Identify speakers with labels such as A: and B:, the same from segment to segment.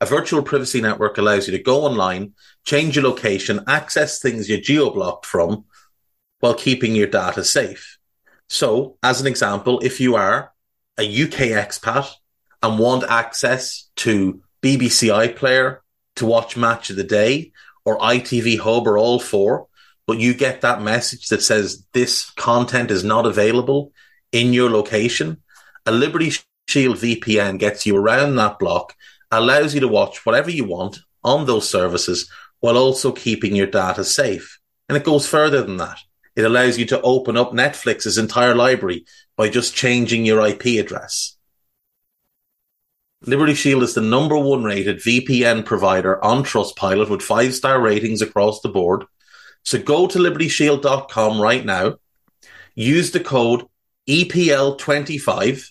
A: A virtual privacy network allows you to go online, change your location, access things you're geo-blocked from while keeping your data safe. So, as an example, if you are a UK expat and want access to BBC iPlayer to watch Match of the Day or ITV Hub or all four, but you get that message that says this content is not available in your location, a Liberty Shield VPN gets you around that block, allows you to watch whatever you want on those services while also keeping your data safe. And it goes further than that. It allows you to open up Netflix's entire library by just changing your IP address. Liberty Shield is the number one rated VPN provider on Trustpilot with five star ratings across the board so go to libertyshield.com right now, use the code EPL25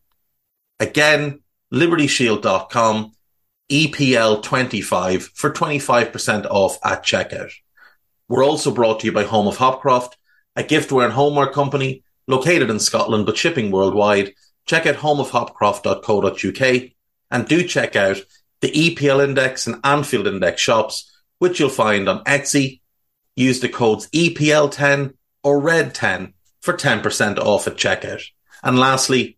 A: Again, libertyshield.com, EPL25 for 25% off at checkout. We're also brought to you by Home of Hopcroft, a giftware and homeware company located in Scotland but shipping worldwide. Check out homeofhopcroft.co.uk and do check out the EPL Index and Anfield Index shops, which you'll find on Etsy, use the codes EPL10 or RED10 for 10% off at checkout. And lastly,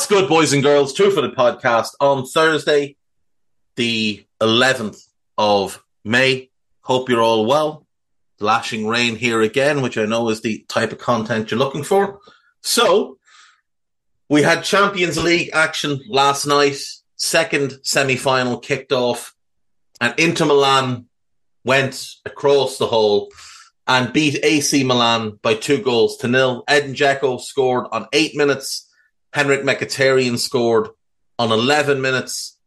A: What's good, boys and girls? Two Footed podcast on Thursday, the 11th of May. Hope you're all well. Lashing rain here again, which I know is the type of content you're looking for. So, we had Champions League action last night. Second semi final kicked off, and Inter Milan went across the hole and beat AC Milan by two goals to nil. Edin Dzeko scored on eight minutes Henrikh Mkhitaryan scored on 11 minutes,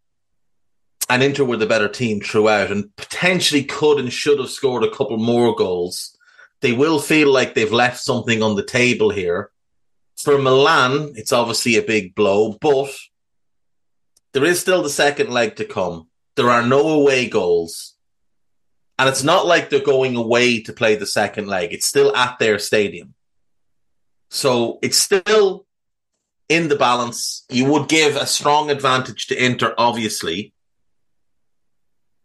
A: and Inter were the better team throughout and potentially could and should have scored a couple more goals. They will feel like they've left something on the table here. For Milan, it's obviously a big blow, but there is still the second leg to come. There are no away goals. And it's not like they're going away to play the second leg. It's still at their stadium. So it's still in the balance. You would give a strong advantage to Inter, obviously,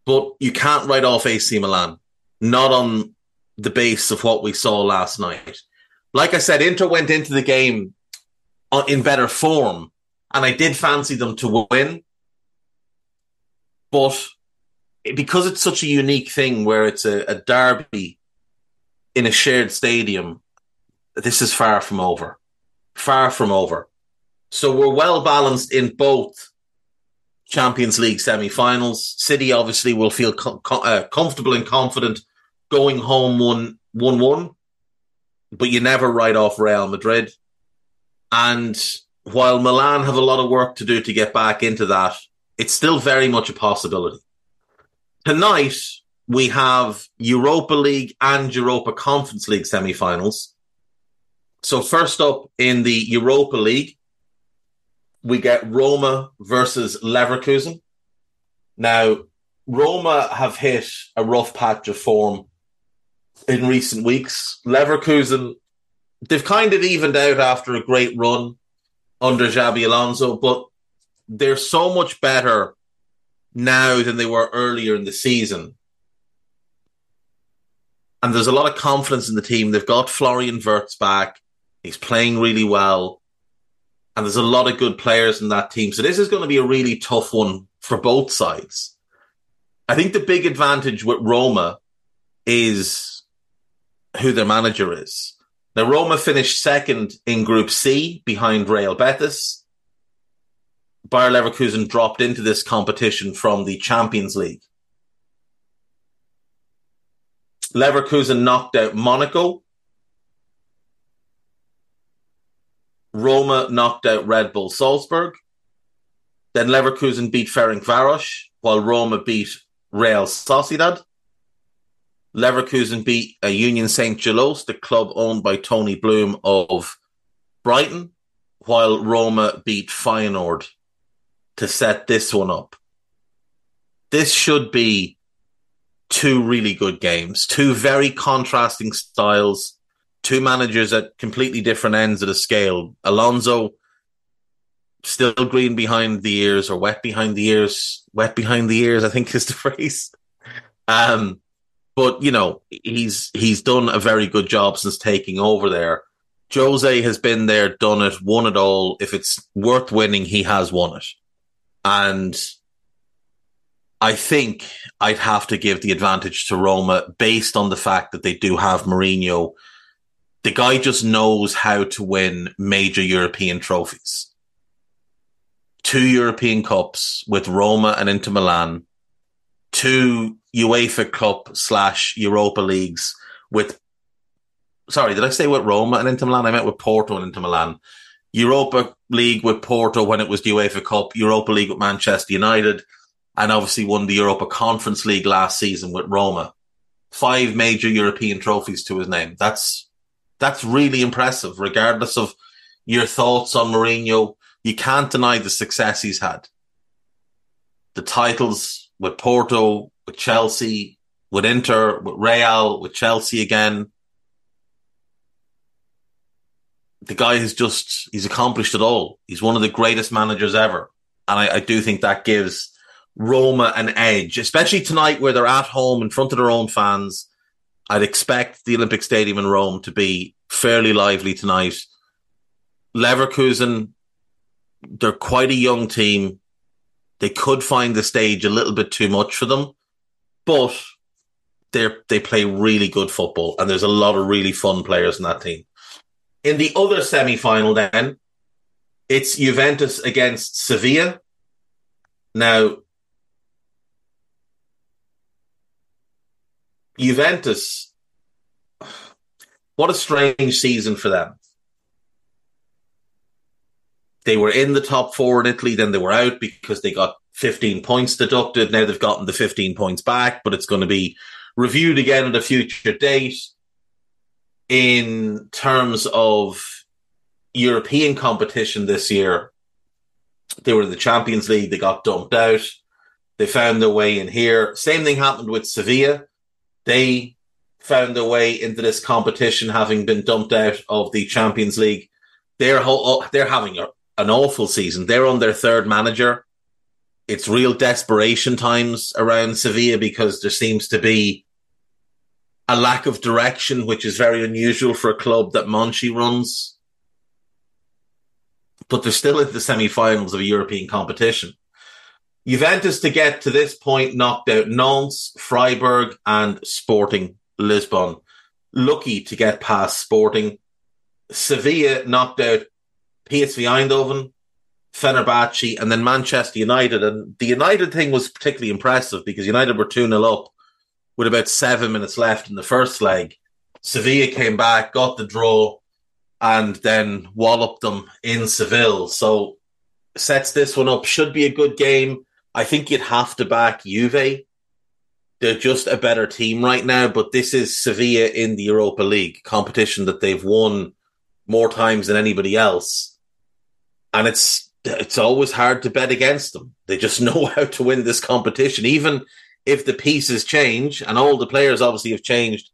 A: but you can't write off AC Milan, not on the base of what we saw last night. Like I said, Inter went into the game in better form, and I did fancy them to win. But because it's such a unique thing where it's a, a derby in a shared stadium, this is far from over. Far from over. So we're well balanced in both Champions League semi-finals. City obviously will feel com- uh, comfortable and confident going home one one one, but you never write off Real Madrid. And while Milan have a lot of work to do to get back into that, it's still very much a possibility. Tonight, we have Europa League and Europa Conference League semi-finals. So first up in the Europa League, we get Roma versus Leverkusen. Now, Roma have hit a rough patch of form in recent weeks. Leverkusen, they've kind of evened out after a great run under Xabi Alonso, but they're so much better now than they were earlier in the season. And there's a lot of confidence in the team. They've got Florian Wirtz back. He's playing really well. And there's a lot of good players in that team. So this is going to be a really tough one for both sides. I think the big advantage with Roma is who their manager is. Now, Roma finished second in Group C behind Real Betis. Bayer Leverkusen dropped into this competition from the Champions League. Leverkusen knocked out Monaco. Roma knocked out Red Bull Salzburg. Then Leverkusen beat Ferencvaros, while Roma beat Real Sociedad. Leverkusen beat a Union St. Gilloise, the club owned by Tony Bloom of Brighton, while Roma beat Feyenoord to set this one up. This should be two really good games, two very contrasting styles, two managers at completely different ends of the scale. Alonso still green behind the ears or wet behind the ears, wet behind the ears, I think is the phrase. Um, but you know, he's he's done a very good job since taking over there. Jose has been there, done it, won it all. If it's worth winning, he has won it. And I think I'd have to give the advantage to Roma based on the fact that they do have Mourinho. The guy just knows how to win major European trophies. Two European Cups with Roma and Inter Milan, two UEFA Cup slash Europa Leagues with, sorry, did I say with Roma and Inter Milan? I meant with Porto and Inter Milan. Europa League with Porto when it was the UEFA Cup, Europa League with Manchester United, and obviously won the Europa Conference League last season with Roma. Five major European trophies to his name. That's that's really impressive, regardless of your thoughts on Mourinho. You can't deny the success he's had. The titles with Porto, with Chelsea, with Inter, with Real, with Chelsea again. The guy has just, he's accomplished it all. He's one of the greatest managers ever. And I, I do think that gives Roma an edge, especially tonight where they're at home in front of their own fans. I'd expect the Olympic Stadium in Rome to be fairly lively tonight. Leverkusen, they're quite a young team. They could find the stage a little bit too much for them, but they they play really good football, and there's a lot of really fun players in that team. In the other semi final, then it's Juventus against Sevilla. Now, Juventus, what a strange season for them. They were in the top four in Italy, then they were out because they got 15 points deducted. Now they've gotten the 15 points back, but it's going to be reviewed again at a future date. In terms of European competition this year, they were in the Champions League, they got dumped out. They found their way in here. Same thing happened with Sevilla. They found their way into this competition, having been dumped out of the Champions League. They're ho- oh, they're having a, an awful season. They're on their third manager. It's real desperation times around Sevilla because there seems to be a lack of direction, which is very unusual for a club that Monchi runs. But they're still in the semi-finals of a European competition. Juventus to get to this point knocked out Nantes, Freiburg, and Sporting Lisbon. Lucky to get past Sporting. Sevilla knocked out PSV Eindhoven, Fenerbahce, and then Manchester United. And the United thing was particularly impressive because United were 2 0 up with about seven minutes left in the first leg. Sevilla came back, got the draw. and then wallop them in Seville. So sets this one up. Should be a good game. I think you'd have to back Juve. They're just a better team right now, but this is Sevilla in the Europa League competition that they've won more times than anybody else. And it's it's always hard to bet against them. They just know how to win this competition. Even if the pieces change, and all the players obviously have changed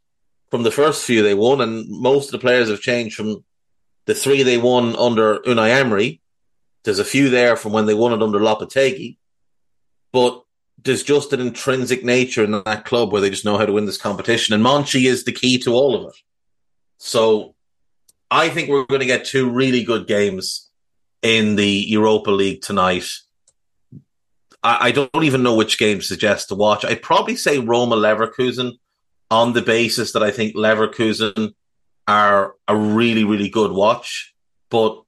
A: from the first few they won, and most of the players have changed from the three they won under Unai Emery. There's a few there from when they won it under Lopetegui, but there's just an intrinsic nature in that club where they just know how to win this competition, and Monchi is the key to all of it. So, I think we're going to get two really good games in the Europa League tonight. I, I don't even know which game to suggest to watch. I'd probably say Roma Leverkusen on the basis that I think Leverkusen are a really, really good watch, but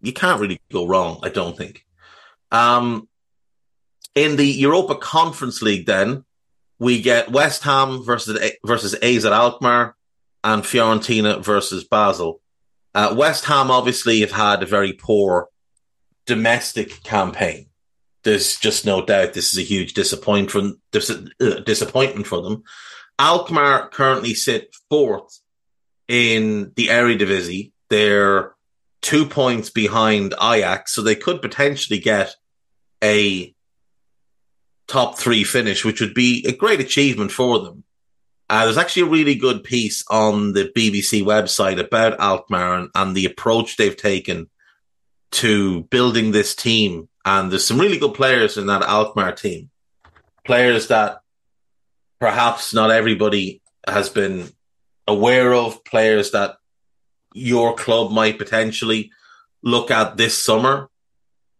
A: you can't really go wrong, I don't think. Um, in the Europa Conference League, then we get West Ham versus versus AZ Alkmaar and Fiorentina versus Basel. Uh, West Ham obviously have had a very poor domestic campaign. There's just no doubt this is a huge disappointment dis- uh, disappointment for them. Alkmaar currently sit fourth in the Eredivisie. They're two points behind Ajax, so they could potentially get a top three finish, which would be a great achievement for them. Uh, there's actually a really good piece on the BBC website about Alkmaar and, and the approach they've taken to building this team. And there's some really good players in that Alkmaar team. Players that perhaps not everybody has been aware of, players that your club might potentially look at this summer.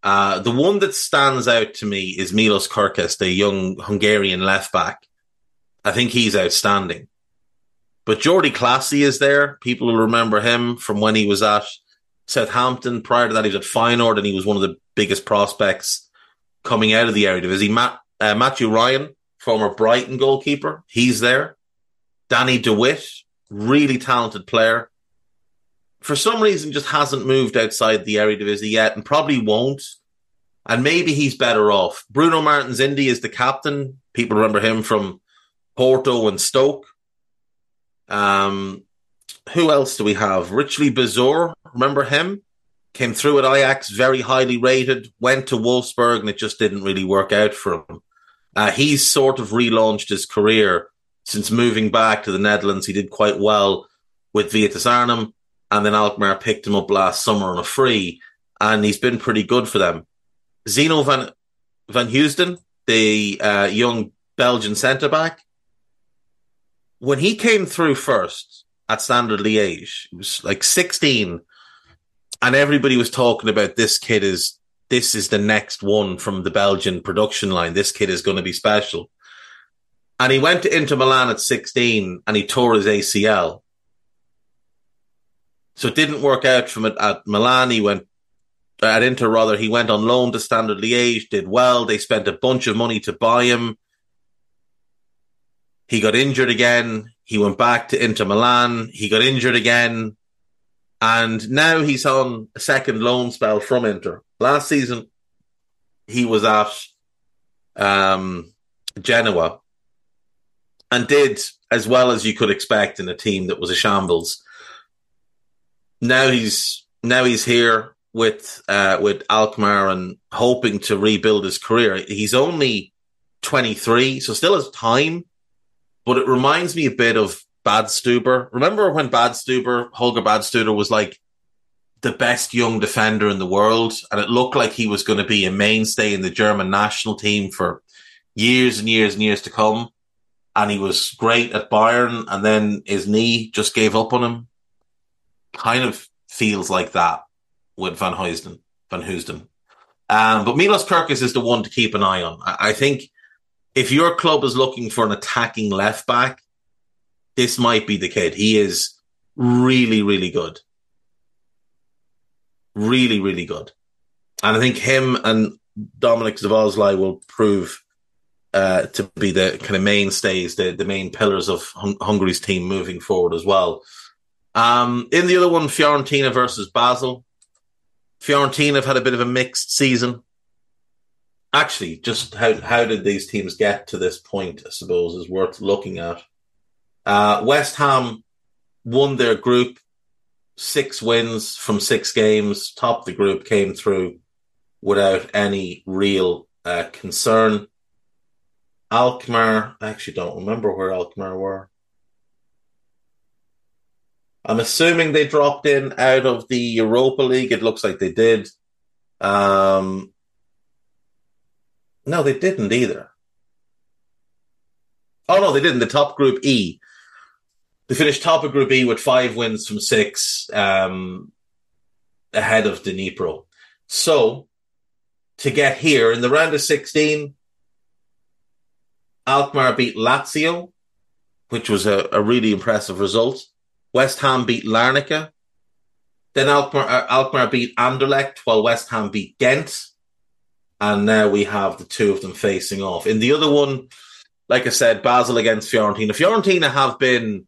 A: Uh, the one that stands out to me is Milos Kerkez, the young Hungarian left back. I think he's outstanding. But Jordy Clasie is there. People will remember him from when he was at Southampton. Prior to that, he was at Feyenoord and he was one of the biggest prospects coming out of the Eredivisie. Matt, uh, Matthew Ryan, former Brighton goalkeeper, he's there. Dani de Wit, really talented player. For some reason, just hasn't moved outside the Eredivisie yet and probably won't. And maybe he's better off. Bruno Martins Indi is the captain. People remember him from Porto and Stoke. Um, who else do we have? Richly Bazoer, remember him? Came through at Ajax, very highly rated, went to Wolfsburg, and it just didn't really work out for him. Uh, he's sort of relaunched his career since moving back to the Netherlands. He did quite well with Vitesse Arnhem, and then Alkmaar picked him up last summer on a free, and he's been pretty good for them. Zinho van Van Heusden, the uh, young Belgian centre back, when he came through first at Standard Liège, he was like 16, and everybody was talking about this kid is this is the next one from the Belgian production line. This kid is going to be special. And he went to Inter Milan at 16 and he tore his ACL. So it didn't work out from it at Milan. He went at Inter rather. He went on loan to Standard Liège, did well. They spent a bunch of money to buy him. He got injured again. He went back to Inter Milan. He got injured again. And now he's on a second loan spell from Inter. Last season, he was at um, Genoa and did as well as you could expect in a team that was a shambles. Now he's now he's here with uh, with Alkmaar and hoping to rebuild his career. He's only 23, so still has time but it reminds me a bit of Badstuber. Remember when Badstuber, Holger Badstuber, was like the best young defender in the world, and it looked like he was going to be a mainstay in the German national team for years and years and years to come. And he was great at Bayern, and then his knee just gave up on him. Kind of feels like that with Van Heusden, Van Heusden. Um, but Milos Kerkez is the one to keep an eye on. I, I think if your club is looking for an attacking left back, this might be the kid. He is really, really good. Really, really good. And I think him and Dominik Szoboszlai will prove uh, to be the kind of mainstays, the, the main pillars of Hungary's team moving forward as well. Um, in the other one, Fiorentina versus Basel. Fiorentina have had a bit of a mixed season. Actually, just how how did these teams get to this point? I suppose is worth looking at. Uh, West Ham won their group, six wins from six games, top the group, came through without any real uh, concern. Alkmaar, I actually don't remember where Alkmaar were. I'm assuming they dropped in out of the Europa League. It looks like they did. Um, no, they didn't either. Oh no, they didn't. The top group E. They finished top of Group E with five wins from six, um, ahead of Dnipro. So to get here in the round of 16, Alkmaar beat Lazio, which was a, a really impressive result. West Ham beat Larnaca. Then Alkmaar, uh, Alkmaar beat Anderlecht, while West Ham beat Ghent. And now we have the two of them facing off. In the other one, like I said, Basel against Fiorentina. Fiorentina have been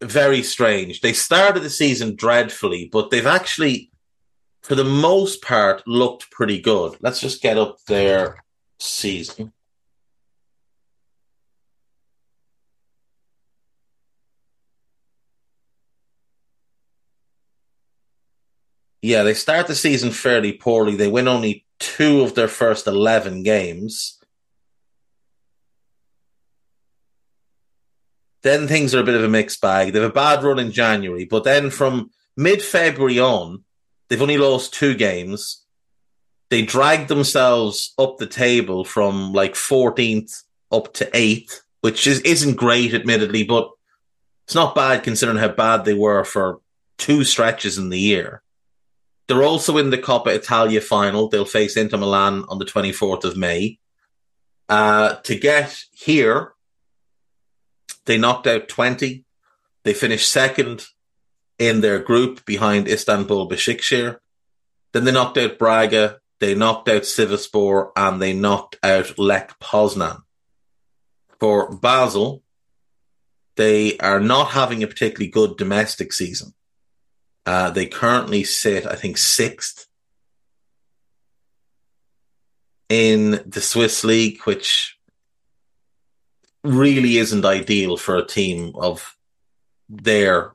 A: very strange. They started the season dreadfully, but they've actually, for the most part, looked pretty good. Let's just get up their season. Yeah, they start the season fairly poorly. They win only two of their first 11 games. Then things are a bit of a mixed bag. They have a bad run in January, but then from mid February on, they've only lost two games. They dragged themselves up the table from like 14th up to 8th, which is, isn't great, admittedly, but it's not bad considering how bad they were for two stretches in the year. They're also in the Coppa Italia final. They'll face Inter Milan on the 24th of May. Uh, to get here, they knocked out Twente. They finished second in their group behind Istanbul Basaksehir. Then they knocked out Braga. They knocked out Sivasspor and they knocked out Lech Poznan. For Basel, they are not having a particularly good domestic season. Uh, they currently sit, I think, sixth in the Swiss league, which really isn't ideal for a team of their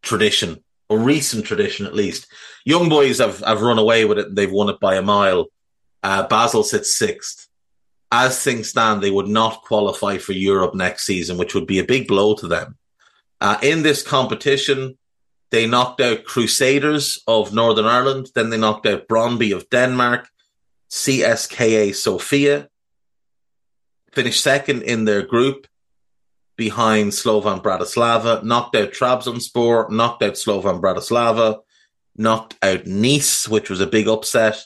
A: tradition or recent tradition, at least. Young boys have, have run away with it. They've won it by a mile. Uh, Basel sits sixth. As things stand, they would not qualify for Europe next season, which would be a big blow to them. Uh, in this competition, they knocked out Crusaders of Northern Ireland. Then they knocked out Brondby of Denmark, CSKA Sofia. Finished second in their group behind Slovan Bratislava. Knocked out Trabzonspor, knocked out Slovan Bratislava, knocked out Nice, which was a big upset.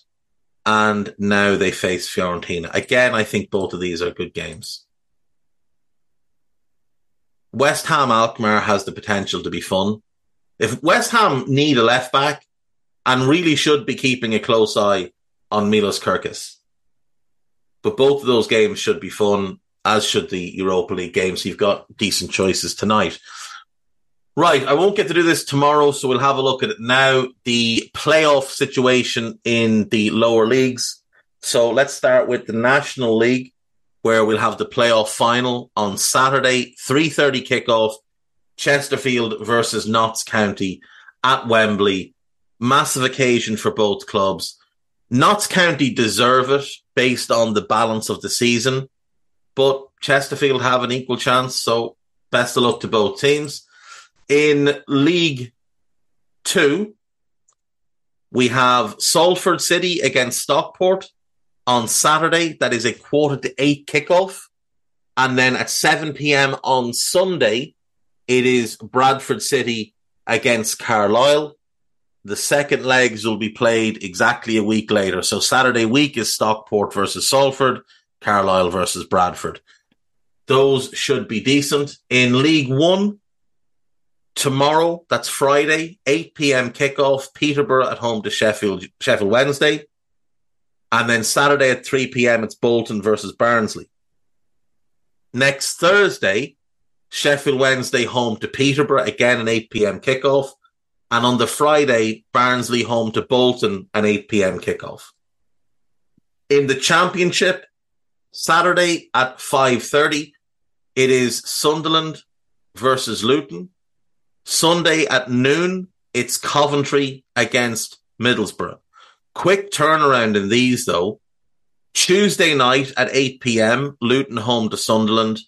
A: And now they face Fiorentina. Again, I think both of these are good games. West Ham Alkmaar has the potential to be fun. If West Ham need a left back and really should be keeping a close eye on Milos Kerkez. But both of those games should be fun, as should the Europa League games. You've got decent choices tonight. Right, I won't get to do this tomorrow, so we'll have a look at it now. The playoff situation in the lower leagues. So let's start with the National League, where we'll have the playoff final on Saturday, 3.30 kickoff Chesterfield versus Notts County at Wembley. Massive occasion for both clubs. Notts County deserve it based on the balance of the season, but Chesterfield have an equal chance. So best of luck to both teams. In League Two, we have Salford City against Stockport on Saturday. That is a quarter to eight kickoff. And then at 7 p.m. on Sunday, it is Bradford City against Carlisle. The second legs will be played exactly a week later. So Saturday week is Stockport versus Salford, Carlisle versus Bradford. Those should be decent. In League One, tomorrow, that's Friday, 8 p.m. kickoff, Peterborough at home to Sheffield, Sheffield Wednesday. And then Saturday at 3 p.m., it's Bolton versus Barnsley. Next Thursday, Sheffield Wednesday home to Peterborough, again an 8 p.m. kickoff. And on the Friday, Barnsley home to Bolton, an 8 p.m. kickoff. In the championship, Saturday at 5.30, it is Sunderland versus Luton. Sunday at noon, it's Coventry against Middlesbrough. Quick turnaround in these though. Tuesday night at 8 p.m., Luton home to Sunderland.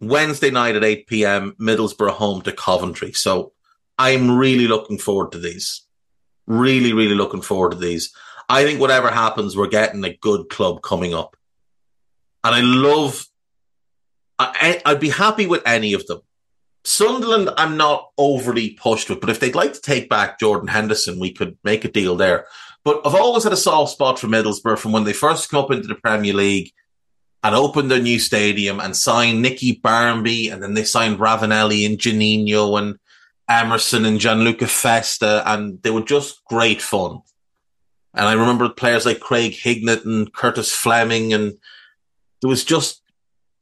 A: Wednesday night at 8 p.m., Middlesbrough home to Coventry. So I'm really looking forward to these. Really, really looking forward to these. I think whatever happens, we're getting a good club coming up. And I love, I, I'd be happy with any of them. Sunderland, I'm not overly pushed with, but if they'd like to take back Jordan Henderson, we could make a deal there. But I've always had a soft spot for Middlesbrough from when they first come up into the Premier League and opened their new stadium and signed Nicky Barmby, and then they signed Ravanelli and Juninho and Emerson and Gianluca Festa, and they were just great fun. And I remember players like Craig Hignett and Curtis Fleming, and there was just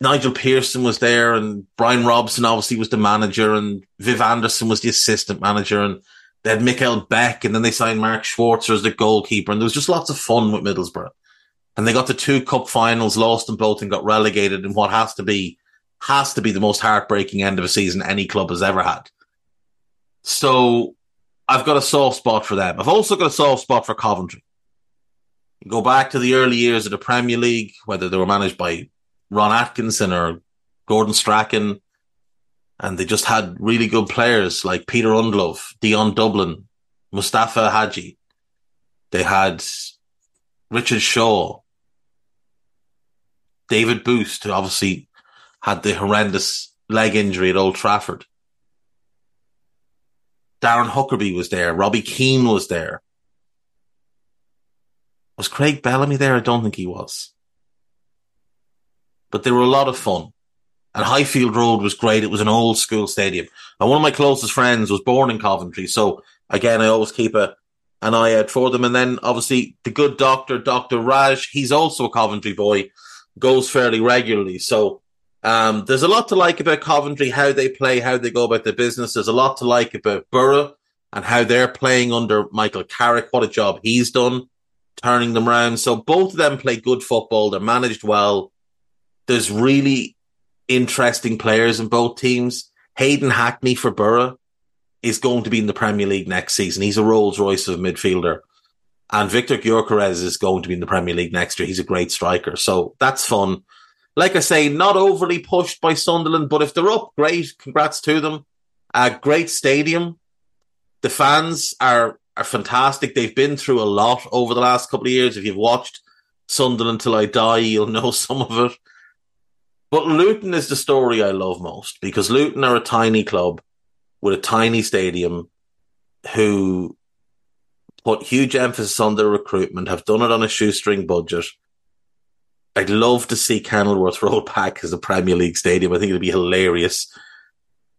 A: Nigel Pearson was there, and Brian Robson obviously was the manager, and Viv Anderson was the assistant manager, and they had Mikkel Beck, and then they signed Mark Schwarzer as the goalkeeper, and there was just lots of fun with Middlesbrough. And they got the two cup finals, lost them both, and got relegated in what has to be has to be the most heartbreaking end of a season any club has ever had. So I've got a soft spot for them. I've also got a soft spot for Coventry. go back to the early years of the Premier League, whether they were managed by Ron Atkinson or Gordon Strachan, and they just had really good players like Peter Ndlovu, Dion Dublin, Mustafa Hadji. They had Richard Shaw, David Busst, who obviously had the horrendous leg injury at Old Trafford. Darren Huckerby was there. Robbie Keane was there. Was Craig Bellamy there? I don't think he was but they were a lot of fun. And Highfield Road was great. It was an old school stadium. And one of my closest friends was born in Coventry. So again, I always keep a, an eye out for them. And then obviously the good doctor, Dr. Raj, he's also a Coventry boy, goes fairly regularly. So, um, there's a lot to like about Coventry, how they play, how they go about their business. There's a lot to like about Borough and how they're playing under Michael Carrick. What a job he's done turning them around. So both of them play good football. They're managed well. There's really interesting players in both teams. Hayden Hackney for Borough is going to be in the Premier League next season. He's a Rolls Royce of midfielder. And Viktor Gyökeres is going to be in the Premier League next year. He's a great striker. So that's fun. Like I say, not overly pushed by Sunderland, but if they're up, great. Congrats to them. A great stadium. The fans are, are fantastic. They've been through a lot over the last couple of years. If you've watched Sunderland Till I Die, you'll know some of it. But Luton is the story I love most because Luton are a tiny club with a tiny stadium who put huge emphasis on their recruitment, have done it on a shoestring budget. I'd love to see Kenilworth roll back as a Premier League stadium. I think it'd be hilarious.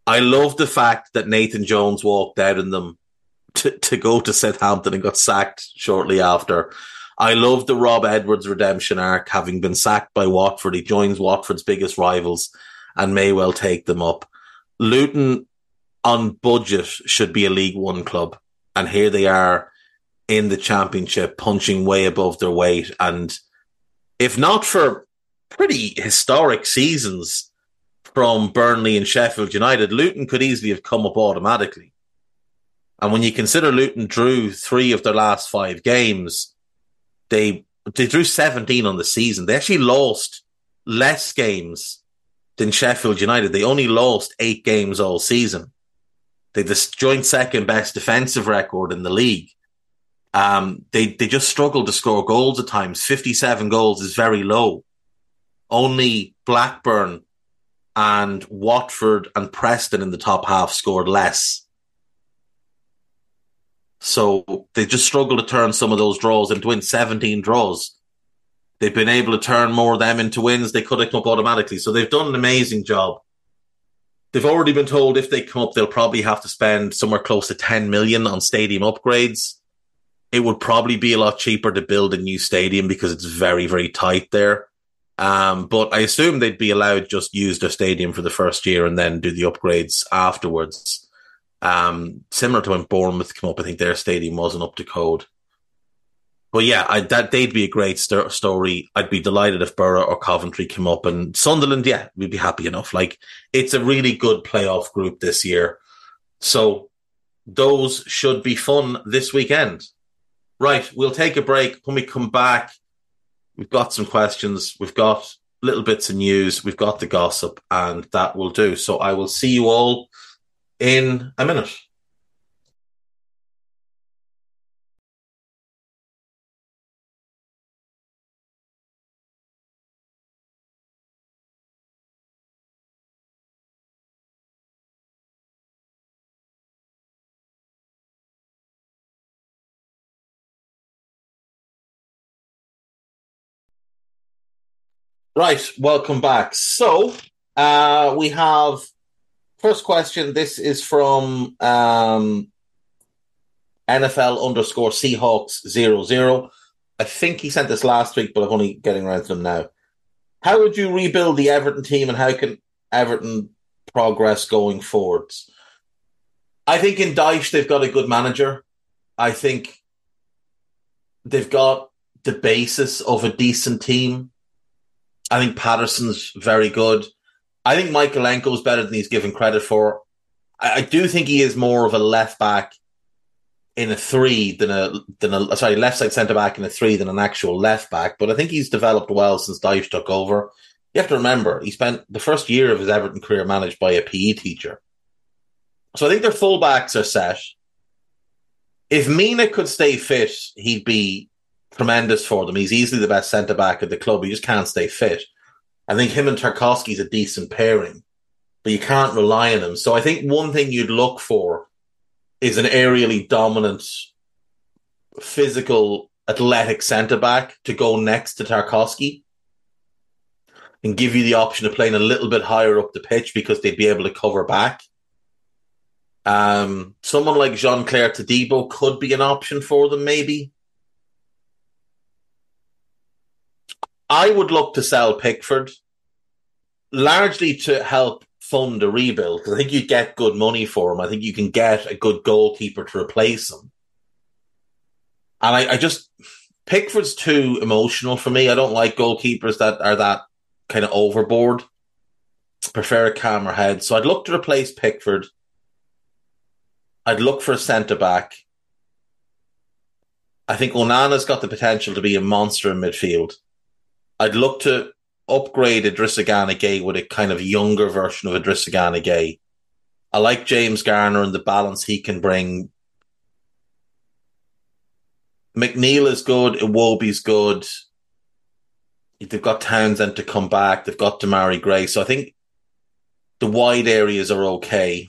A: I love the fact that Nathan Jones walked out in them to, to go to Southampton and got sacked shortly after. I love the Rob Edwards redemption arc, having been sacked by Watford. He joins Watford's biggest rivals and may well take them up. Luton on budget should be a League One club. And here they are in the championship, punching way above their weight. And if not for pretty historic seasons from Burnley and Sheffield United, Luton could easily have come up automatically. And when you consider Luton drew three of their last five games, they they drew 17 on the season. They actually lost less games than Sheffield United. They only lost eight games all season. They the joint second best defensive record in the league. Um, they they just struggled to score goals at times. 57 goals is very low. Only Blackburn and Watford and Preston in the top half scored less. So they just struggle to turn some of those draws into to win 17 draws. They've been able to turn more of them into wins. They could have come up automatically. So they've done an amazing job. They've already been told if they come up, they'll probably have to spend somewhere close to 10 million on stadium upgrades. It would probably be a lot cheaper to build a new stadium because it's very, very tight there. Um, but I assume they'd be allowed just use their stadium for the first year and then do the upgrades afterwards. Um, similar to when Bournemouth came up, I think their stadium wasn't up to code. But yeah, I, that they'd be a great st- story. I'd be delighted if Borough or Coventry came up, and Sunderland, yeah, we'd be happy enough. Like it's a really good playoff group this year, so those should be fun this weekend. Right, we'll take a break. When we come back, we've got some questions, we've got little bits of news, we've got the gossip, and that will do. So I will see you all in a minute. Right, welcome back. So uh, we have first question. This is from um, NFL underscore Seahawks zero zero. I think he sent this last week, but I'm only getting around to them now. How would you rebuild the Everton team, and how can Everton progress going forwards? I think in Dyche they've got a good manager. I think they've got the basis of a decent team. I think Patterson's very good. I think Mykolenko is better than he's given credit for. I, I, do think he is more of a left back in a three than a than a sorry left side centre back in a three than an actual left back. But I think he's developed well since Dyche took over. You have to remember he spent the first year of his Everton career managed by a PE teacher. So I think their fullbacks are set. If Mina could stay fit, he'd be tremendous for them. He's easily the best centre back at the club. He just can't stay fit. I think him and Tarkowski's a decent pairing, but you can't rely on him. So I think one thing you'd look for is an aerially dominant, physical, athletic centre back to go next to Tarkowski and give you the option of playing a little bit higher up the pitch because they'd be able to cover back. Um, someone like Jean Clair Todibo could be an option for them, maybe. I would look to sell Pickford largely to help fund a rebuild I think you get good money for him. I think you can get a good goalkeeper to replace him. And I, I just Pickford's too emotional for me. I don't like goalkeepers that are that kind of overboard. Prefer a calmer head. So I'd look to replace Pickford. I'd look for a centre back. I think Onana's got the potential to be a monster in midfield. I'd look to upgrade Idrissa Gana Gueye with a kind of younger version of Idrissa Gana Gueye. I like James Garner and the balance he can bring. McNeil is good. Iwobi's good. They've got Townsend to come back. They've got Demarai Gray. So I think the wide areas are okay.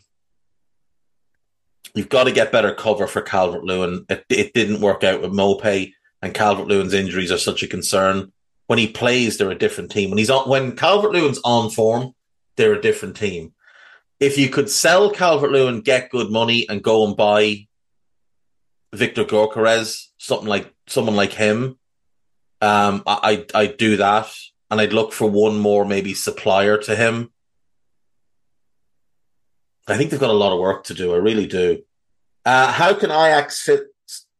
A: You've got to get better cover for Calvert Lewin. It, it didn't work out with Maupay, and Calvert Lewin's injuries are such a concern when he plays, they're a different team. When he's on, when Calvert Lewin's on form, they're a different team. If you could sell Calvert Lewin, get good money, and go and buy Viktor Gyökeres, something like someone like him, um, I I would do that, and I'd look for one more maybe supplier to him. I think they've got a lot of work to do. I really do. Uh, how can Ajax fit,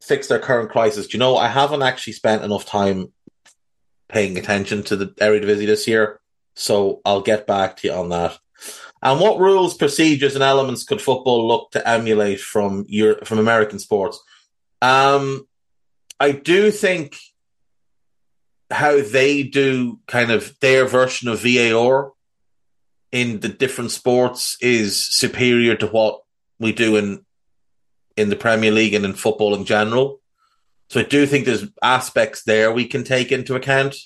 A: fix their current crisis? Do you know, I haven't actually spent enough time paying attention to the Eredivisie this year. So I'll get back to you on that. And what rules, procedures, and elements could football look to emulate from your from American sports? Um, I do think how they do kind of their version of VAR in the different sports is superior to what we do in in the Premier League and in football in general. So I do think there's aspects there we can take into account.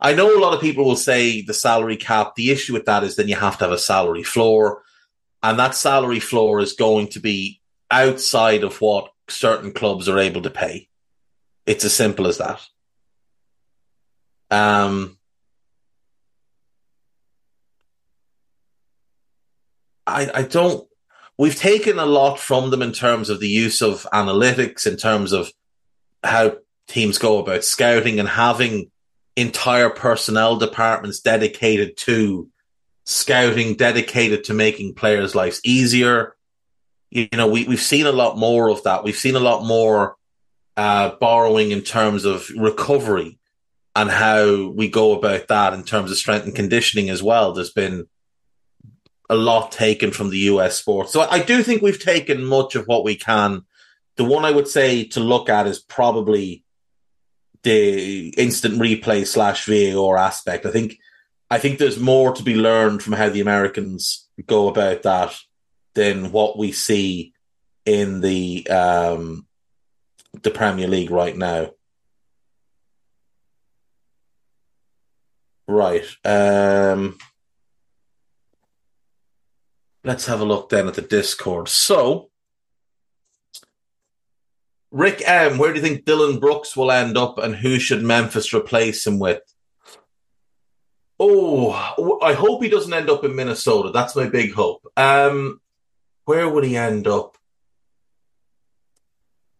A: I know a lot of people will say the salary cap. The issue with that is then you have to have a salary floor, and that salary floor is going to be outside of what certain clubs are able to pay. It's as simple as that. Um, I I don't we've taken a lot from them in terms of the use of analytics, in terms of how teams go about scouting and having entire personnel departments dedicated to scouting, dedicated to making players' lives easier. You know, we, we've seen a lot more of that. We've seen a lot more uh, borrowing in terms of recovery and how we go about that in terms of strength and conditioning as well. There's been a lot taken from the US sports. So I do think we've taken much of what we can. The one I would say to look at is probably the instant replay slash VAR aspect. I think I think there's more to be learned from how the Americans go about that than what we see in the um, the Premier League right now. Right. Um, let's have a look then at the Discord. So, Rick M, where do you think Dillon Brooks will end up and who should Memphis replace him with? Oh, I hope he doesn't end up in Minnesota. That's my big hope. Um, where would he end up?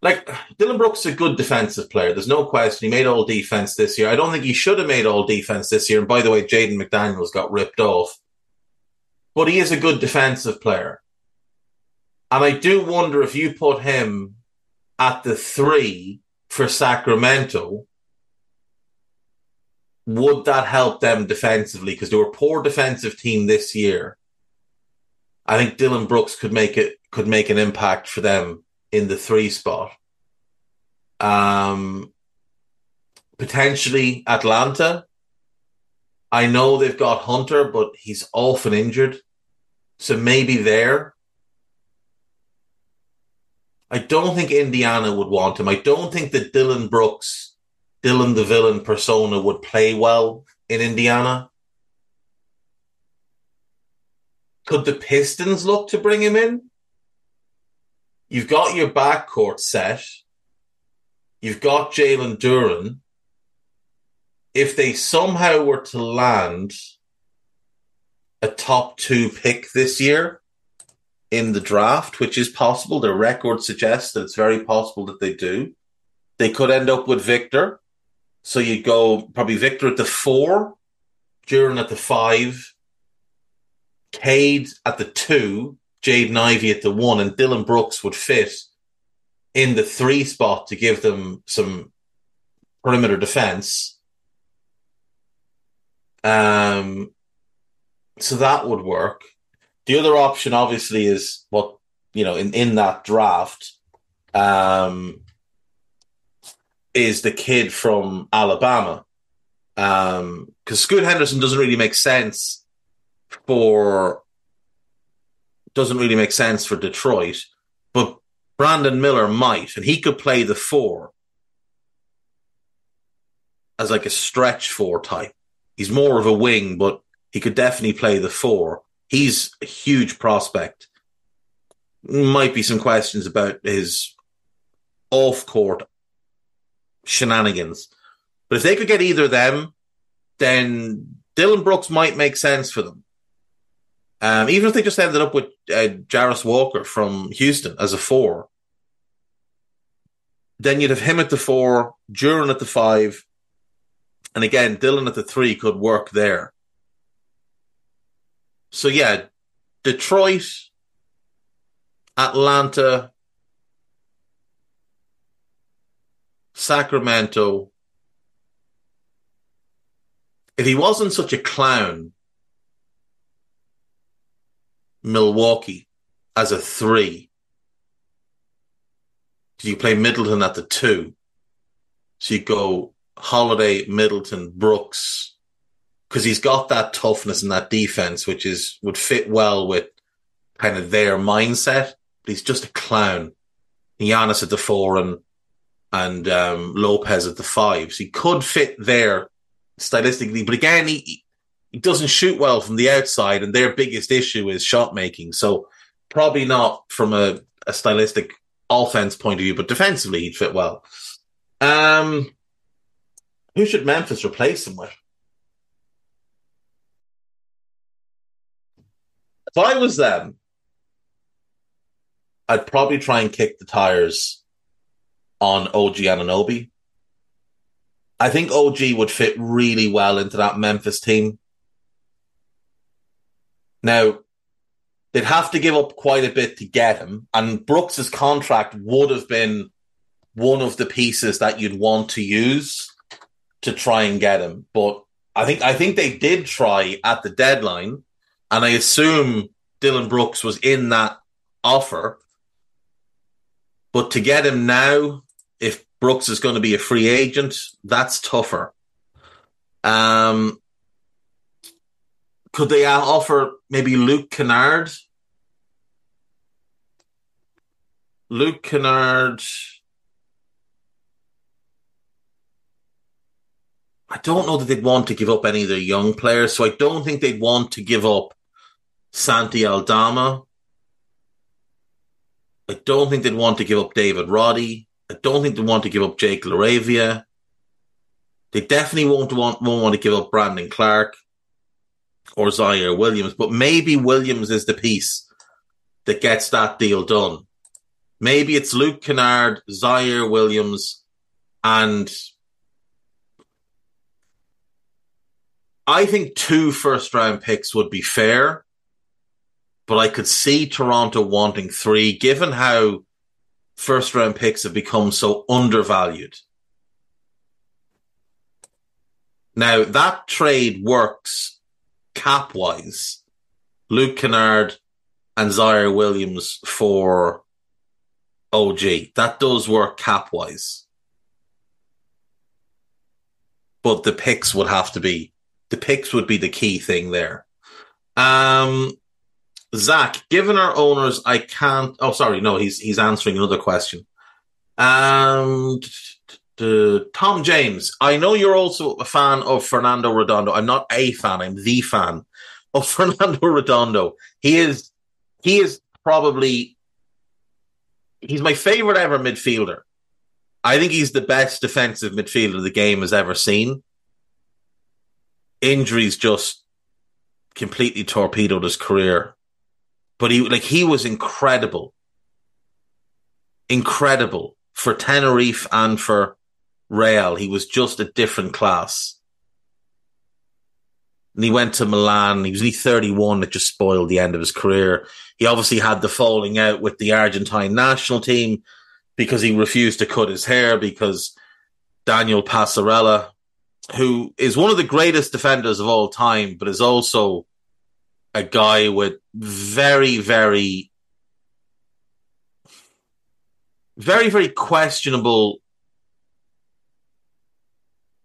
A: like Dillon Brooks is a good defensive player. There's no question. He made all defense this year. I don't think he should have made all defense this year. And by the way, Jaden McDaniels got ripped off. But he is a good defensive player. And I do wonder if you put him at the three for Sacramento, would that help them defensively? Because they were a poor defensive team this year. I think Dillon Brooks could make it could make an impact for them in the three spot. Um, potentially Atlanta. I know they've got Hunter, but he's often injured. So maybe there. I don't think Indiana would want him. I don't think that Dillon Brooks, Dillon the villain persona would play well in Indiana. Could the Pistons look to bring him in? You've got your backcourt set. You've got Jalen Duren. If they somehow were to land a top two pick this year in the draft, which is possible, their record suggests that it's very possible that they do. They could end up with Victor. So you go probably Victor at the four, Duren at the five, Cade at the two, Jaden Ivey at the one, and Dillon Brooks would fit in the three spot to give them some perimeter defense. Um, so that would work. The other option, obviously, is what you know in in that draft. Um, is the kid from Alabama. Because um, Scoot Henderson doesn't really make sense for doesn't really make sense for Detroit, but Brandon Miller might, and he could play the four as like a stretch four type. He's more of a wing, but he could definitely play the four. He's a huge prospect. Might be some questions about his off court shenanigans. But if they could get either of them, then Dillon Brooks might make sense for them. Um, even if they just ended up with uh, Jarace Walker from Houston as a four, then you'd have him at the four, Duren at the five, and again, Dillon at the three could work there. So yeah, Detroit, Atlanta, Sacramento. If he wasn't such a clown, Milwaukee as a three. You play Middleton at the two. So you go Holiday, Middleton, Brooks, because he's got that toughness and that defense, which is would fit well with kind of their mindset. But he's just a clown. Giannis at the four and and um, Lopez at the five. So he could fit there stylistically, but again, he he doesn't shoot well from the outside, and their biggest issue is shot making. So probably not from a, a stylistic offense point of view, but defensively he'd fit well. Um, who should Memphis replace him with? If I was them, I'd probably try and kick the tires on OG Anunoby. I think OG would fit really well into that Memphis team. Now, they'd have to give up quite a bit to get him, and Brooks's contract would have been one of the pieces that you'd want to use to try and get him. But I think I think they did try at the deadline, and I assume Dillon Brooks was in that offer. But to get him now, if Brooks is going to be a free agent, that's tougher. Um, could they offer maybe Luke Kennard? Luke Kennard. I don't know that they'd want to give up any of their young players, so I don't think they'd want to give up Santi Aldama. I don't think they'd want to give up David Roddy. I don't think they'd want to give up Jake LaRavia. They definitely won't want won't want to give up Brandon Clarke or Ziaire Williams, but maybe Williams is the piece that gets that deal done. Maybe it's Luke Kennard, Ziaire Williams, and I think two first round picks would be fair, but I could see Toronto wanting three, given how first round picks have become so undervalued. Now that trade works cap wise. Luke Kennard and Ziaire Williams for OG. That does work cap wise. But the picks would have to be the picks would be the key thing there. Um Zach, given our owners, I can't. Oh, sorry, no, he's he's answering another question. Um, Tom James, I know you're also a fan of Fernando Redondo. I'm not a fan; I'm the fan of Fernando Redondo. He is he is probably he's my favorite ever midfielder. I think he's the best defensive midfielder the game has ever seen. Injuries just completely torpedoed his career but he like he was incredible, incredible for Tenerife and for Real. He was just a different class. And he went to Milan. He was only 31. It just spoiled the end of his career. He obviously had the falling out with the Argentine national team because he refused to cut his hair because Daniel Passarella, who is one of the greatest defenders of all time, but is also a guy with very, very, very, very questionable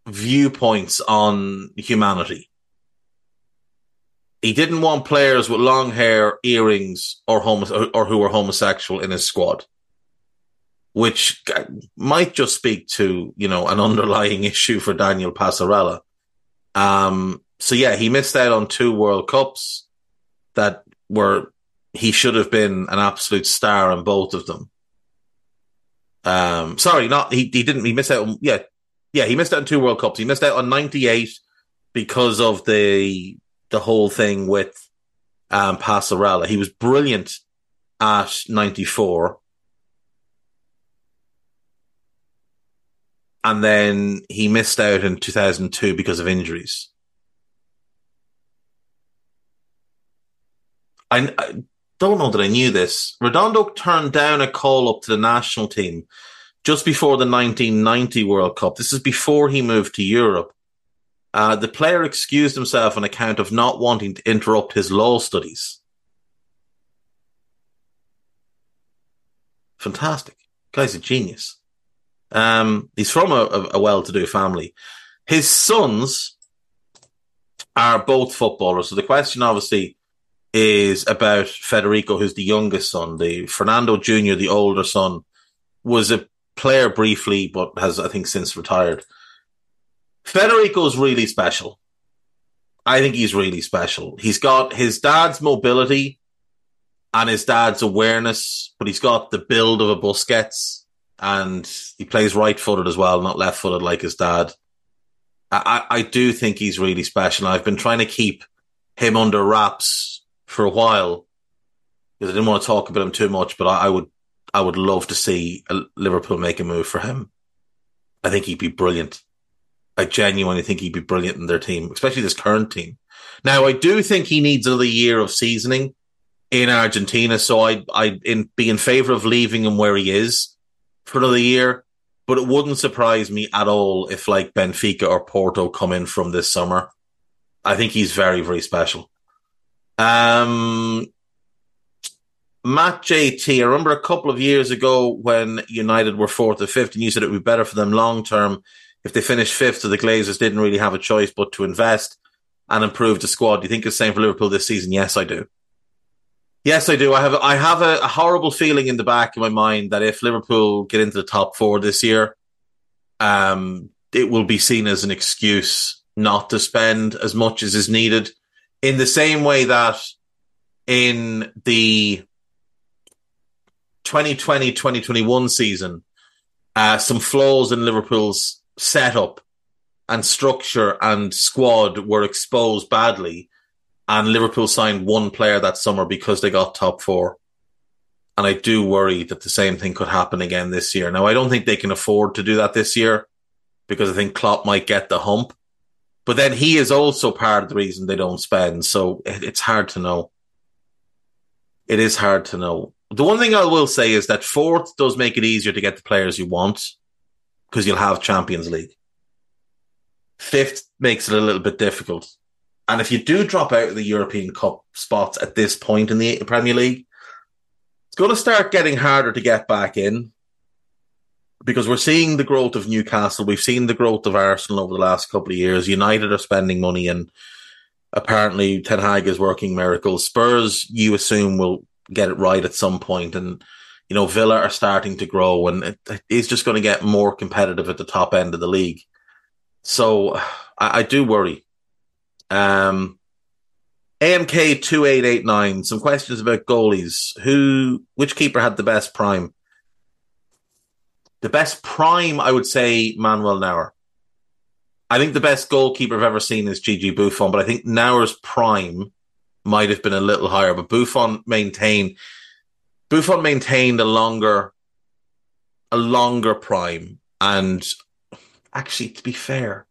A: viewpoints on humanity. He didn't want players with long hair, earrings, or homo- or who were homosexual in his squad, which might just speak to you know an underlying issue for Daniel Passarella. Um, so yeah, he missed out on two World Cups that were he should have been an absolute star in both of them. Um, sorry, not he. He didn't. He missed out. On, yeah, yeah. He missed out on two World Cups. He missed out on '98 because of the the whole thing with um, Passarella. He was brilliant at '94, and then he missed out in 2002 because of injuries. I, I don't know that I knew this. Redondo turned down a call up to the national team just before the 1990 World Cup. This is before he moved to Europe. Uh, the player excused himself on account of not wanting to interrupt his law studies. Fantastic. Guy's a genius. Um, he's from a, a well to do family. His sons are both footballers. So the question obviously is about Federico, who's the youngest son. The Fernando Jr., the older son, was a player briefly, but has, I think, since retired. Federico's really special. I think he's really special. He's got his dad's mobility and his dad's awareness, but he's got the build of a Busquets and he plays right footed as well, not left footed like his dad. I, I do think he's really special. I've been trying to keep him under wraps for a while because I didn't want to talk about him too much, but I, I would I would love to see Liverpool make a move for him. I think he'd be brilliant. I genuinely think he'd be brilliant in their team, especially this current team. Now, I do think he needs another year of seasoning in Argentina, so I I be in favor of leaving him where he is for another year. But it wouldn't surprise me at all if like Benfica or Porto come in from this summer. I think he's very very special. Um, Matt JT, I remember a couple of years ago when United were fourth or fifth, and you said it would be better for them long term if they finished fifth, so the Glazers didn't really have a choice but to invest and improve the squad. Do you think it's the same for Liverpool this season? Yes, I do. Yes, I do. I have I have a, a, horrible feeling in the back of my mind that if Liverpool get into the top four this year, um, it will be seen as an excuse not to spend as much as is needed. In the same way that in the 2020-2021 season, uh, some flaws in Liverpool's setup and structure and squad were exposed badly and Liverpool signed one player that summer because they got top four. And I do worry that the same thing could happen again this year. Now, I don't think they can afford to do that this year because I think Klopp might get the hump. But then he is also part of the reason they don't spend. So it's hard to know. It is hard to know. The one thing I will say is that fourth does make it easier to get the players you want because you'll have Champions League. Fifth makes it a little bit difficult and if you do drop out of the European Cup spots at this point in the Premier League, it's going to start getting harder to get back in because we're seeing the growth of Newcastle. We've seen the growth of Arsenal over the last couple of years. United are spending money and apparently Ten Hag is working miracles. Spurs, you assume, will get it right at some point and you know, Villa are starting to grow and it, it's just going to get more competitive at the top end of the league. So I, I do worry. Um, AMK two eight eight nine. Some questions about goalies. Who, which keeper had the best prime? The best prime, I would say, Manuel Neuer. I think the best goalkeeper I've ever seen is Gigi Buffon, but I think Neuer's prime might have been a little higher. But Buffon maintained Buffon maintained a longer a longer prime, and actually, to be fair,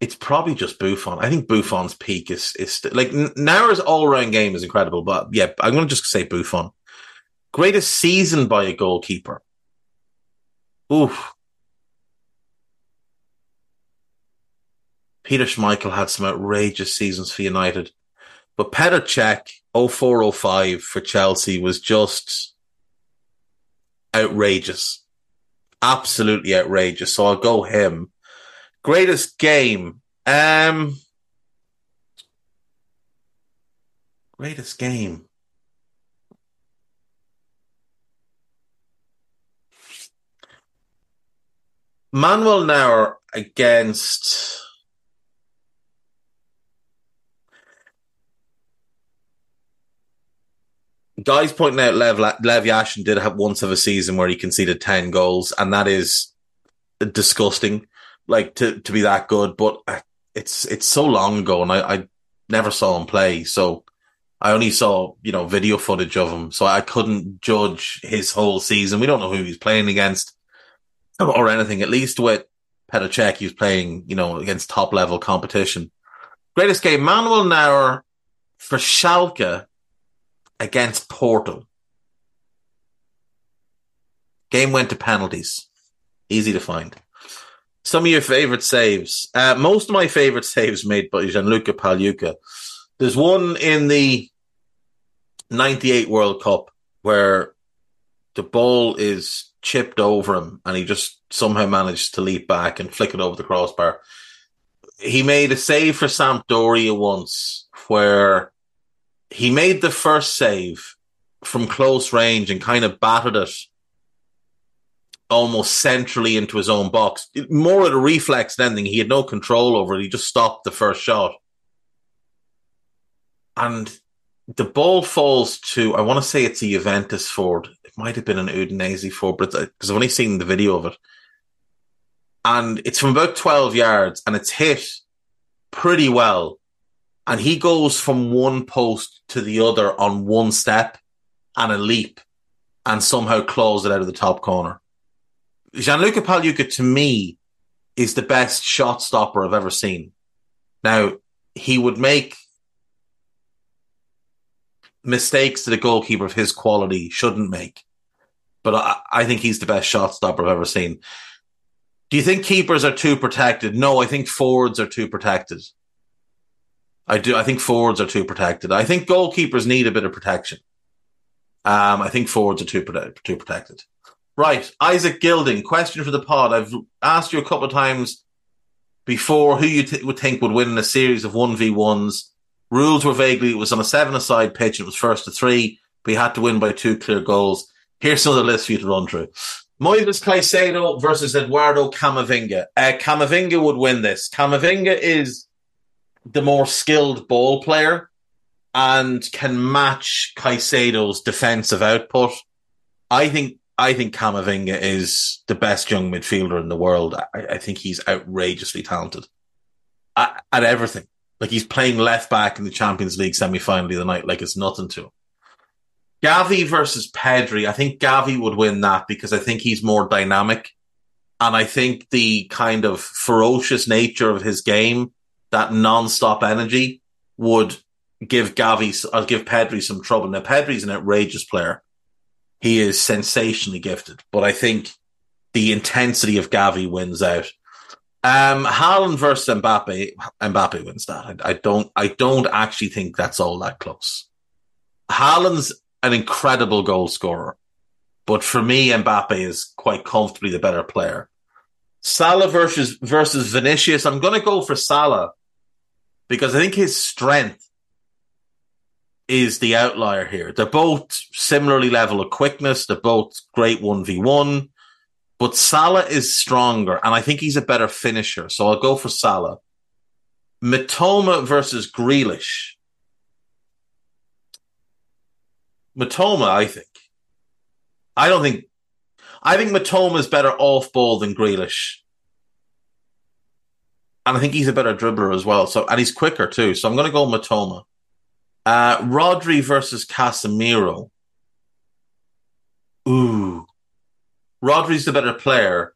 A: it's probably just Buffon. I think Buffon's peak is is st- like Neuer's all round game is incredible, but yeah, I'm going to just say Buffon. Greatest season by a goalkeeper. Oof. Peter Schmeichel had some outrageous seasons for United, but Petr Cech 0405 for Chelsea was just outrageous. Absolutely outrageous. So I'll go him. Greatest game. Um, greatest game. Manuel Neuer against guys pointing out Lev Lev Yashin did have once have a season where he conceded ten goals, and that is disgusting like to to be that good, but uh, it's it's so long ago, and I, I never saw him play, so I only saw you know video footage of him, so I couldn't judge his whole season. We don't know who he's playing against or anything. At least with Petr Cech, he was playing you know against top level competition. Greatest game, Manuel Neuer for Schalke against Porto. Game went to penalties. Easy to find. Some of your favorite saves. Uh, most of my favorite saves made by Gianluca Pagliuca. There's one in the 98 World Cup where the ball is chipped over him and he just somehow managed to leap back and flick it over the crossbar. He made a save for Sampdoria once where he made the first save from close range and kind of battered it almost centrally into his own box. More of a reflex than anything. He had no control over it. He just stopped the first shot. And the ball falls to, I want to say it's a Juventus forward. Might have been an Udinese but because I've only seen the video of it. And it's from about 12 yards and it's hit pretty well. And he goes from one post to the other on one step and a leap and somehow claws it out of the top corner. Gianluca Pagliuca to me is the best shot stopper I've ever seen. Now, he would make mistakes that a goalkeeper of his quality shouldn't make. But I, I think he's the best shot stopper I've ever seen. Do you think keepers are too protected? No, I think forwards are too protected. I do. I think forwards are too protected. I think goalkeepers need a bit of protection. Um, I think forwards are too too protected. Right, Isaac Gilding. Question for the pod. I've asked you a couple of times before who you th- would think would win in a series of one v ones. Rules were vaguely it was on a seven-a-side pitch. It was first to three, but you had to win by two clear goals. Here's some of the list for you to run through. Moises Caicedo versus Eduardo Camavinga. Uh, Camavinga would win this. Camavinga is the more skilled ball player and can match Caicedo's defensive output. I think I think Camavinga is the best young midfielder in the world. I, I think he's outrageously talented at, at, everything. Like he's playing left back in the Champions League semi final of the night, like it's nothing to him. Gavi versus Pedri. I think Gavi would win that because I think he's more dynamic. And I think the kind of ferocious nature of his game, that non-stop energy, would give Gavi, I'll uh, give Pedri some trouble. Now, Pedri's an outrageous player. He is sensationally gifted, but I think the intensity of Gavi wins out. Um, Haaland versus Mbappe, Mbappe wins that. I, I don't, I don't actually think that's all that close. Haaland's an incredible goal scorer. But for me, Mbappe is quite comfortably the better player. Salah versus versus Vinicius. I'm going to go for Salah because I think his strength is the outlier here. They're both similarly level of quickness. They're both great one v one, but Salah is stronger, and I think he's a better finisher. So I'll go for Salah. Mitoma versus Grealish. Mitoma, I think. I don't think. I think Mitoma is better off ball than Grealish. And I think he's a better dribbler as well. So and he's quicker too. So I'm going to go Mitoma. Uh, Rodri versus Casemiro. Ooh, Rodri's the better player,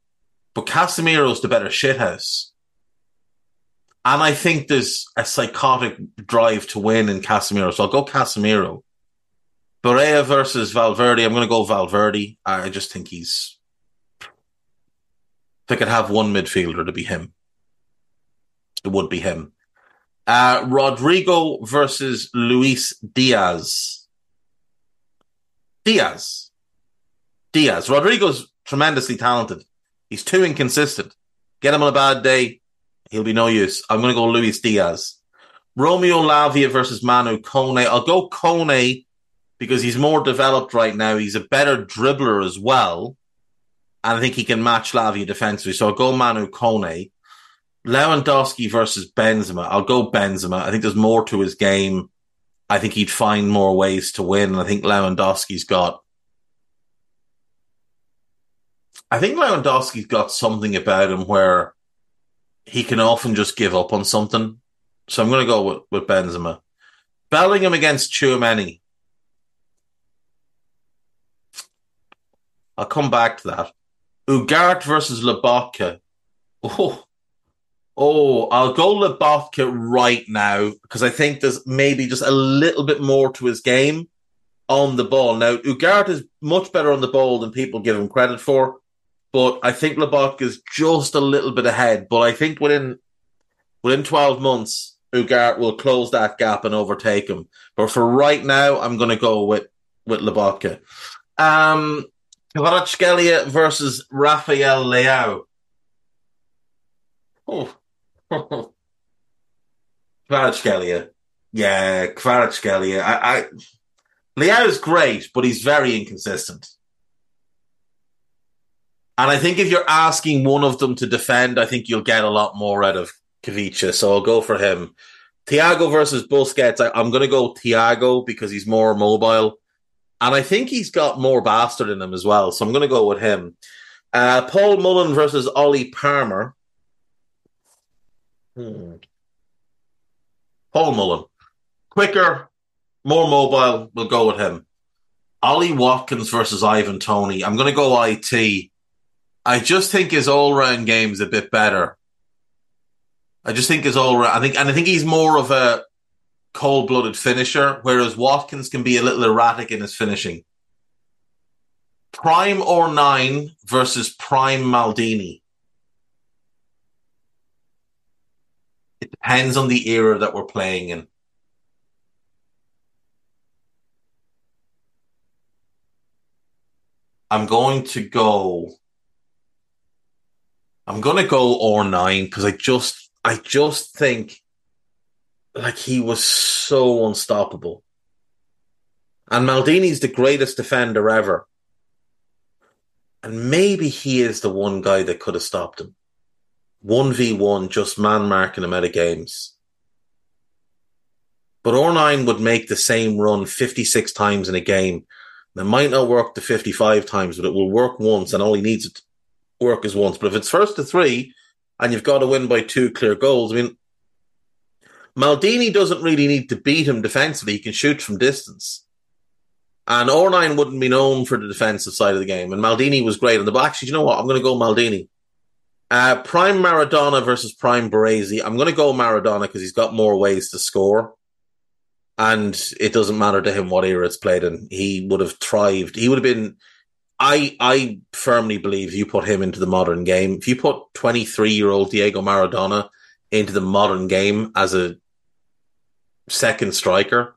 A: but Casemiro's the better shithouse. And I think there's a psychotic drive to win in Casemiro. So I'll go Casemiro. Barella versus Valverde. I'm going to go Valverde. I just think he's. If I could have one midfielder to be him, it would be him. Uh, Rodrygo versus Luis Diaz. Diaz. Diaz. Rodrygo's tremendously talented. He's too inconsistent. Get him on a bad day, he'll be no use. I'm going to go Luis Diaz. Romeo Lavia versus Manu Kone. I'll go Kone because he's more developed right now. He's a better dribbler as well. And I think he can match Lavia defensively. So I'll go Manu Kone. Lewandowski versus Benzema. I'll go Benzema. I think there's more to his game. I think he'd find more ways to win. And I think Lewandowski's got. I think Lewandowski's got something about him where he can often just give up on something. So I'm going to go with, with Benzema. Bellingham against Tchouameni. I'll come back to that. Ugarte versus Lobotka. Oh, oh, I'll go Lobotka right now because I think there's maybe just a little bit more to his game on the ball. Now, Ugarte is much better on the ball than people give him credit for, but I think Lobotka is just a little bit ahead. But I think within within 12 months, Ugarte will close that gap and overtake him. But for right now, I'm going to go with with Lobotka. Um, Kvaratskhelia versus Rafael Leao. Oh. Kvaratskhelia. Yeah, Kvaratskhelia. I, I great, but he's very inconsistent. And I think if you're asking one of them to defend, I think you'll get a lot more out of Khvicha. So I'll go for him. Thiago versus Busquets. I, am going to go Thiago because he's more mobile. And I think he's got more bastard in him as well. So I'm going to go with him. Uh, Paul Mullin versus Ollie Palmer. Hmm. Paul Mullin. Quicker, more mobile. We'll go with him. Ollie Watkins versus Ivan Toney. I'm going to go IT I just think his all round game's a bit better. I just think his all round. I think, and I think he's more of a cold blooded finisher, whereas Watkins can be a little erratic in his finishing. Prime R9 versus Prime Maldini. It depends on the era that we're playing in. I'm going to go. I'm to go R9 because I just, I just think like he was so unstoppable. And Maldini's the greatest defender ever. And maybe he is the one guy that could have stopped him. 1v1, just man marking him out of games. But R9 would make the same run 56 times in a game. It might not work the 55 times, but it will work once, and all he needs to work is once. But if it's first to three, and you've got to win by two clear goals, I mean, Maldini doesn't really need to beat him defensively. He can shoot from distance. And R9 wouldn't be known for the defensive side of the game. And Maldini was great on the back. Actually, you know what? I'm going to go Maldini. Uh, prime Maradona versus Prime Baresi. I'm going to go Maradona because he's got more ways to score. And it doesn't matter to him what era it's played in. He would have thrived. He would have been. I I firmly believe you put him into the modern game. If you put 23 year old Diego Maradona into the modern game as a second striker,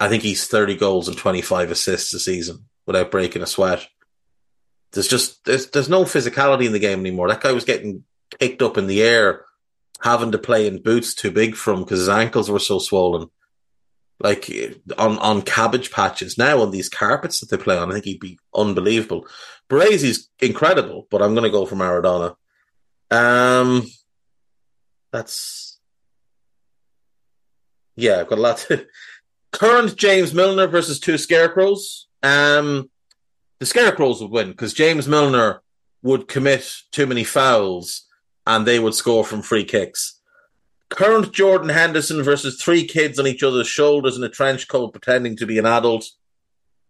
A: I think he's 30 goals and 25 assists a season without breaking a sweat. There's just there's there's no physicality in the game anymore. That guy was getting kicked up in the air, having to play in boots too big for him because his ankles were so swollen. Like on on cabbage patches now on these carpets that they play on, I think he'd be unbelievable. Baresi's incredible, but I'm going to go for Maradona. Um, that's yeah, I've got a lot. To, current James Milner versus two Scarecrows. Um, the Scarecrows would win because James Milner would commit too many fouls and they would score from free kicks. Current Jordan Henderson versus three kids on each other's shoulders in a trench coat pretending to be an adult.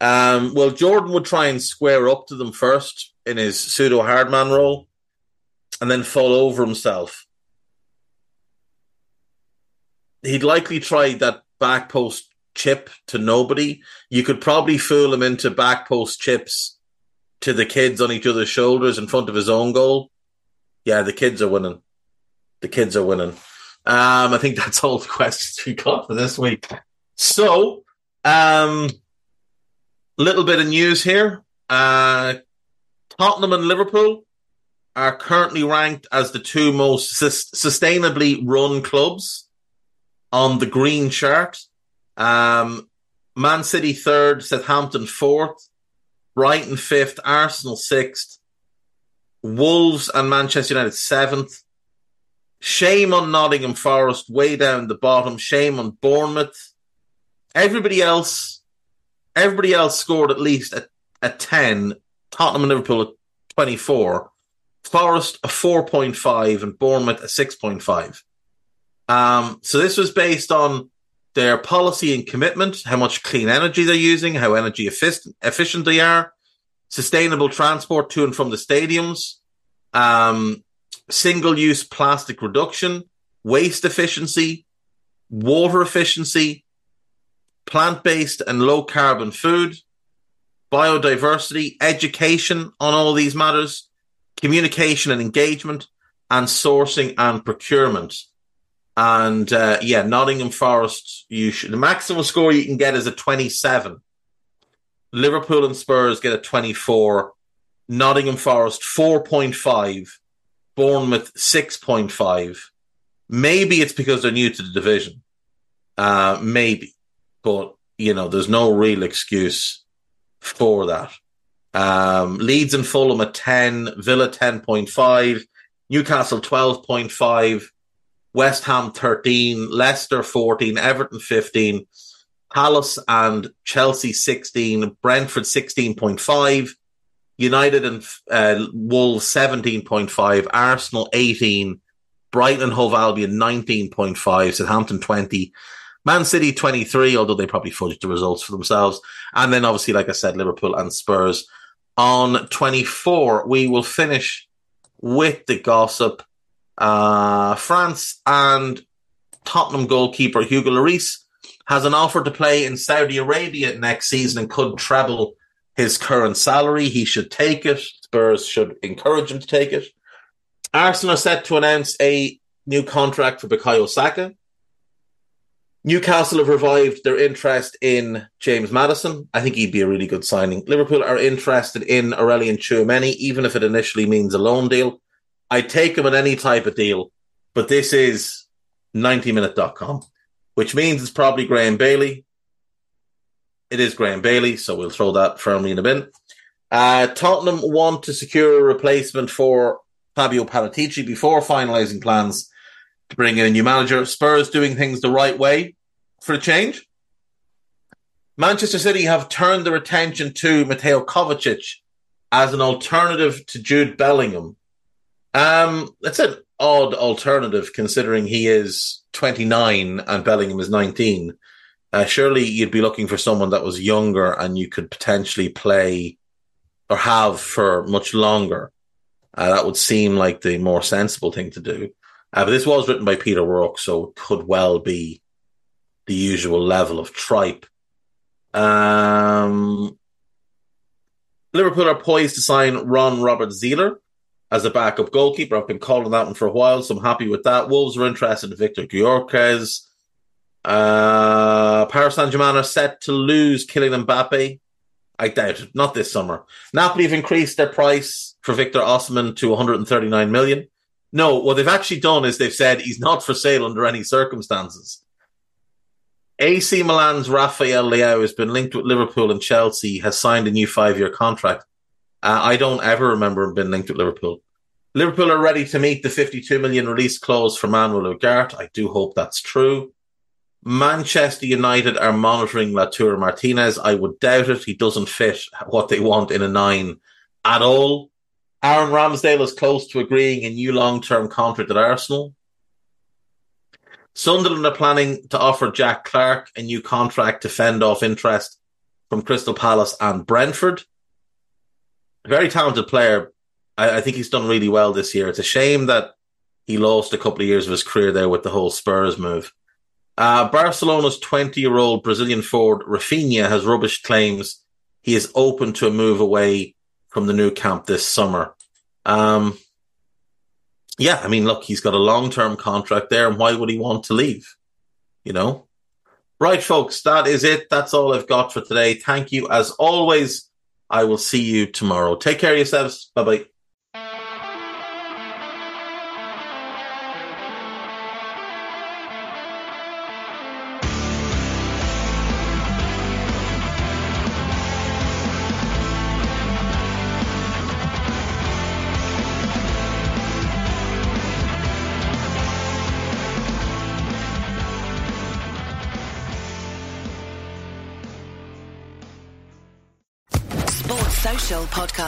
A: Um, well, Jordan would try and square up to them first in his pseudo hardman role and then fall over himself. He'd likely try that back post chip to nobody, you could probably fool him into back post chips to the kids on each other's shoulders in front of his own goal. Yeah, the kids are winning. The kids are winning. Um, I think that's all the questions we got for this week. So, um, little bit of news here. Uh, Tottenham and Liverpool are currently ranked as the two most sus- sustainably run clubs on the green chart. Um, Man City third, Southampton fourth, Brighton fifth, Arsenal sixth, Wolves and Manchester United seventh. Shame on Nottingham Forest, way down the bottom. Shame on Bournemouth. Everybody else, everybody else scored at least a, a 10. Tottenham and Liverpool at 24. Forest a 4.5 and Bournemouth a 6.5. Um, so this was based on their policy and commitment, how much clean energy they're using, how energy efficient, efficient they are, sustainable transport to and from the stadiums, um, single use plastic reduction, waste efficiency, water efficiency, plant based and low carbon food, biodiversity, education on all these matters, communication and engagement, and sourcing and procurement. And uh, yeah, Nottingham Forest, you should, the maximum score you can get is a 27. Liverpool and Spurs get a 24. Nottingham Forest 4.5. Bournemouth 6.5. Maybe it's because they're new to the division. Uh, maybe. But, you know, there's no real excuse for that. Um, Leeds and Fulham at 10, Villa 10.5, Newcastle 12.5, West Ham 13, Leicester 14, Everton 15, Palace and Chelsea 16, Brentford 16.5, United and uh, Wolves 17.5, Arsenal 18, Brighton Hove Albion 19.5, Southampton 20, Man City 23, although they probably fudged the results for themselves. And then obviously, like I said, Liverpool and Spurs On 24, we will finish with the gossip. Uh, France and Tottenham goalkeeper Hugo Lloris has an offer to play in Saudi Arabia next season and could treble his current salary. He should take it. Spurs should encourage him to take it. Arsenal are set to announce a new contract for Bukayo Saka. Newcastle have revived their interest in James Maddison. I think he'd be a really good signing. Liverpool are interested in Aurelien Tchouameni, even if it initially means a loan deal. I'd take him at any type of deal, but this is 90minute.com, which means it's probably Graeme Bailey. It is Graeme Bailey, so we'll throw that firmly in the bin. Uh, Tottenham want to secure a replacement for Fabio Paratici before finalising plans to bring in a new manager. Spurs doing things the right way for a change. Manchester City have turned their attention to Mateo Kovacic as an alternative to Jude Bellingham. Um, that's an odd alternative considering he is 29 and Bellingham is 19. Uh, surely you'd be looking for someone that was younger and you could potentially play or have for much longer. Uh, that would seem like the more sensible thing to do. Uh, but this was written by Pete O'Rourke, so it could well be the usual level of tripe. Um, Liverpool are poised to sign Ron Robert Zieler as a backup goalkeeper. I've been calling that one for a while, so I'm happy with that. Wolves are interested in Viktor Gyökeres. Uh, Paris Saint Germain are set to lose Kylian Mbappe. I doubt it. Not this summer. Napoli have increased their price for Victor Osimhen to 139 million. No, what they've actually done is they've said he's not for sale under any circumstances. AC Milan's Rafael Leao has been linked with Liverpool and Chelsea, has signed a new five year contract. Uh, I don't ever remember him being linked with Liverpool. Liverpool are ready to meet the 52 million release clause for Manuel Ugarte. I do hope that's true. Manchester United are monitoring Lautaro Martinez. I would doubt it. He doesn't fit what they want in a nine at all. Aaron Ramsdale is close to agreeing a new long term contract at Arsenal. Sunderland are planning to offer Jack Clarke a new contract to fend off interest from Crystal Palace and Brentford. A very talented player. I, I think he's done really well this year. It's a shame that he lost a couple of years of his career there with the whole Spurs move. Uh, Barcelona's 20 year old Brazilian forward Rafinha has rubbish claims he is open to a move away from the Nou Camp this summer. Um, yeah, I mean, look, he's got a long term contract there, and why would he want to leave? You know? Right, folks, that is it. That's all I've got for today. Thank you as always. I will see you tomorrow. Take care of yourselves. Bye bye.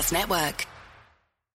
B: Podcast Network.